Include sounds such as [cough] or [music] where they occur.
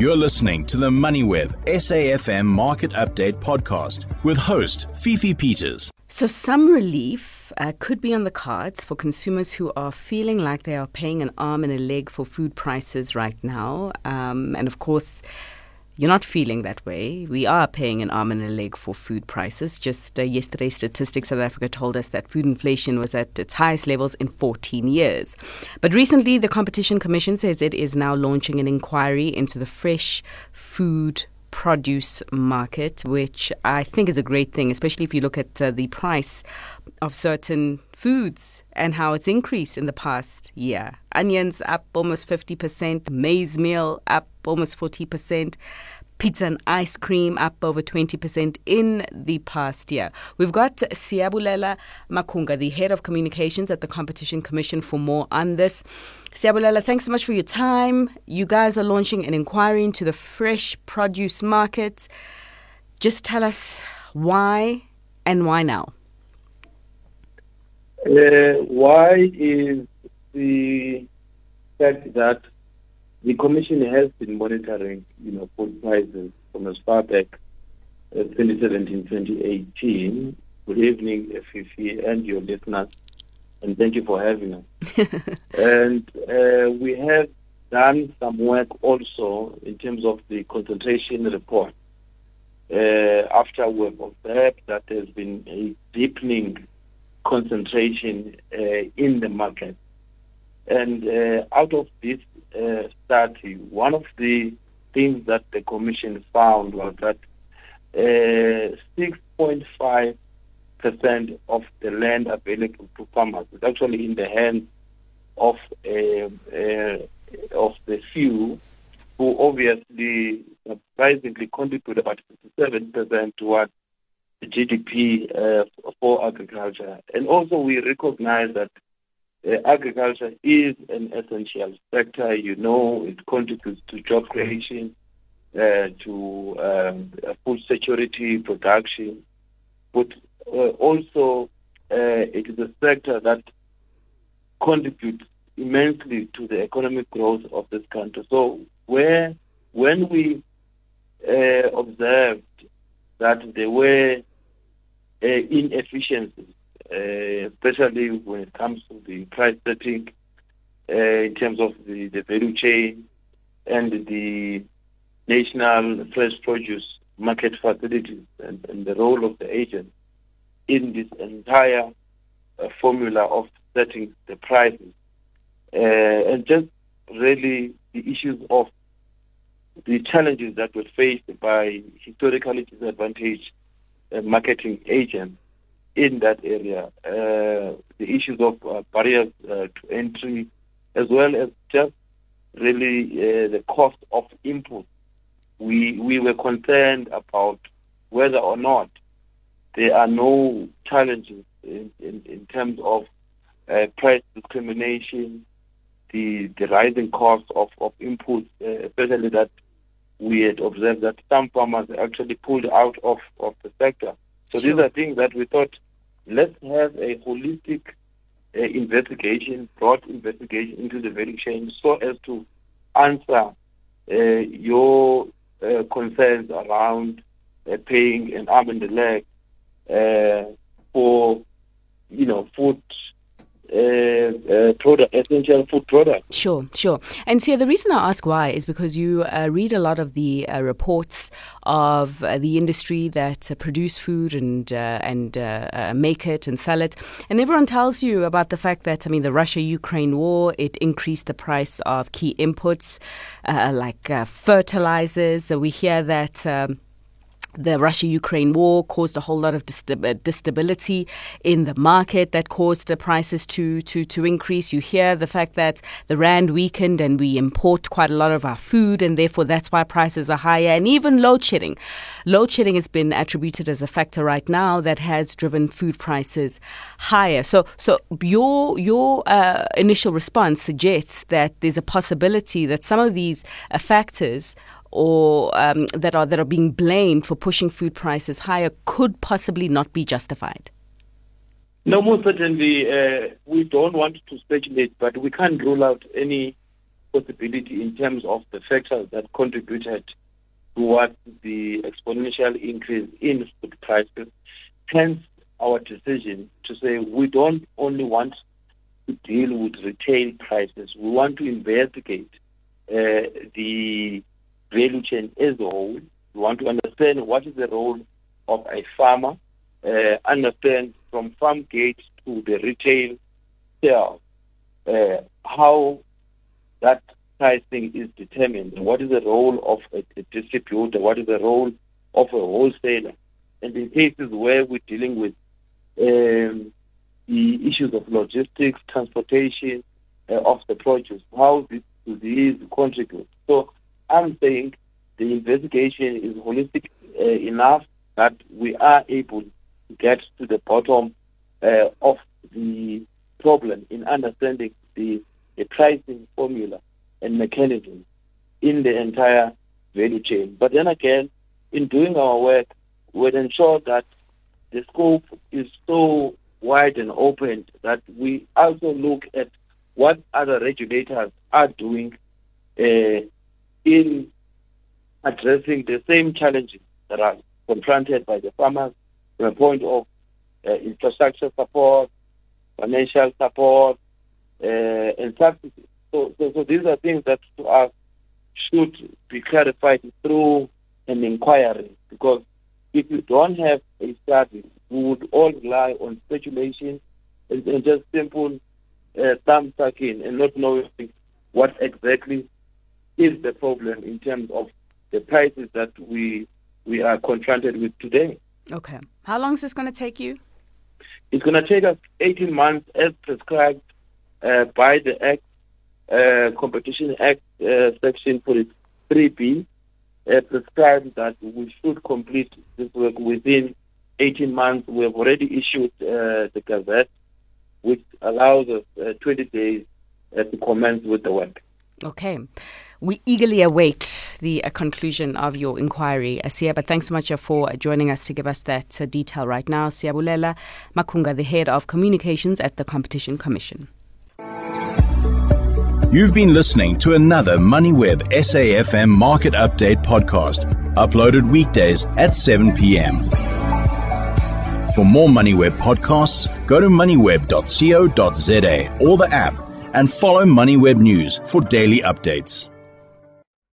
You're listening to the MoneyWeb SAFM Market Update podcast with host Fifi Peters. So, some relief uh, could be on the cards for consumers who are feeling like they are paying an arm and a leg for food prices right now. Um, and of course, you're not feeling that way. We are paying an arm and a leg for food prices. Just uh, yesterday, Statistics South Africa told us that food inflation was at its highest levels in 14 years. But recently, the Competition Commission says it is now launching an inquiry into the fresh food produce market, which I think is a great thing, especially if you look at uh, the price of certain foods and how it's increased in the past year. Onions up almost 50%, maize meal up almost 40%. Pizza and ice cream up over 20% in the past year. We've got Siyabulela Makunga, the head of communications at the Competition Commission, for more on this. Siyabulela, thanks so much for your time. You guys are launching an inquiry into the fresh produce market. Just tell us why and why now. Uh, why is the fact that the commission has been monitoring, you know, food prices from as far back as 2017, 2018. Good evening, Fifi, and your listeners, and thank you for having us. [laughs] and uh, we have done some work also in terms of the concentration report. Uh, after we've observed that there's been a deepening concentration uh, in the market. And uh, out of this uh, study, one of the things that the commission found was that 6.5 percent of the land available to farmers is actually in the hands of of the few who obviously surprisingly contribute about 57 percent towards GDP uh, for agriculture. And also we recognize that uh, agriculture is an essential sector. You know, it contributes to job creation, uh, to um, food security, production, but uh, also uh, it is a sector that contributes immensely to the economic growth of this country. So where when we uh, observed that there were uh, inefficiencies, especially when it comes to the price setting uh, in terms of the, the value chain and the national fresh produce market facilities and, and the role of the agent in this entire uh, formula of setting the prices. Uh, and just really the issues of the challenges that were faced by historically disadvantaged uh, marketing agents in that area. Uh, the issues of uh, barriers uh, to entry, as well as just really uh, the cost of input. We we were concerned about whether or not there are no challenges in, in, in terms of uh, price discrimination, the the rising cost of of inputs, especially that we had observed that some farmers actually pulled out of, of the sector. So sure. these are things that we thought, let's have a holistic uh, investigation, broad investigation into the value chain so as to answer uh, your uh, concerns around uh, paying an arm and a leg uh, for, you know, food uh, uh, product, essential food products. Sure, sure. And see, the reason I ask why is because you uh, read a lot of the uh, reports of uh, the industry that uh, produce food and and make it and sell it, and everyone tells you about the fact that I mean the Russia-Ukraine war it increased the price of key inputs like fertilizers. So we hear that. Um, the Russia Ukraine war caused a whole lot of instability uh, in the market that caused the prices to, to, to increase. You hear the fact that the Rand weakened and we import quite a lot of our food, and therefore that's why prices are higher. And even load shedding. Load shedding has been attributed as a factor right now that has driven food prices higher. So, so your, your uh, initial response suggests that there's a possibility that some of these uh, factors or um, that are that are being blamed for pushing food prices higher could possibly not be justified? No, most certainly, uh, we don't want to speculate, but we can't rule out any possibility in terms of the factors that contributed towards the exponential increase in food prices. Hence, our decision to say we don't only want to deal with retail prices, we want to investigate uh, the value chain as a whole. We want to understand what is the role of a farmer, uh, understand from farm gate to the retail sale uh, how that pricing is determined. What is the role of a, a distributor? What is the role of a wholesaler? And in cases where we're dealing with um, the issues of logistics, transportation uh, of the produce, how this, these contribute. So I'm saying the investigation is holistic uh, enough that we are able to get to the bottom uh, of the problem in understanding the, the pricing formula and mechanism in the entire value chain. But then again, in doing our work, we'll ensure that the scope is so wide and open that we also look at what other regulators are doing uh, in addressing the same challenges that are confronted by the farmers from a point of uh, infrastructure support, financial support, uh, and subsidies. So, so, so these are things that to us should be clarified through an inquiry because if you don't have a study, we would all rely on speculation and, and just simple uh, thumb sucking and not knowing what exactly is the problem in terms of the prices that we we are confronted with today. Okay. How long is this going to take you? It's going to take us 18 months as prescribed uh, by the Act, uh, Competition Act, uh, Section 43B, uh, prescribed that we should complete this work within 18 months. We have already issued uh, the Gazette, which allows us uh, 20 days uh, to commence with the work. Okay. We eagerly await the uh, conclusion of your inquiry, Asia. But thanks so much for joining us to give us that uh, detail right now. Siyabulela Makunga, the head of communications at the Competition Commission. You've been listening to another MoneyWeb SAFM Market Update podcast, uploaded weekdays at 7 p.m. For more MoneyWeb podcasts, go to moneyweb.co.za or the app and follow MoneyWeb News for daily updates.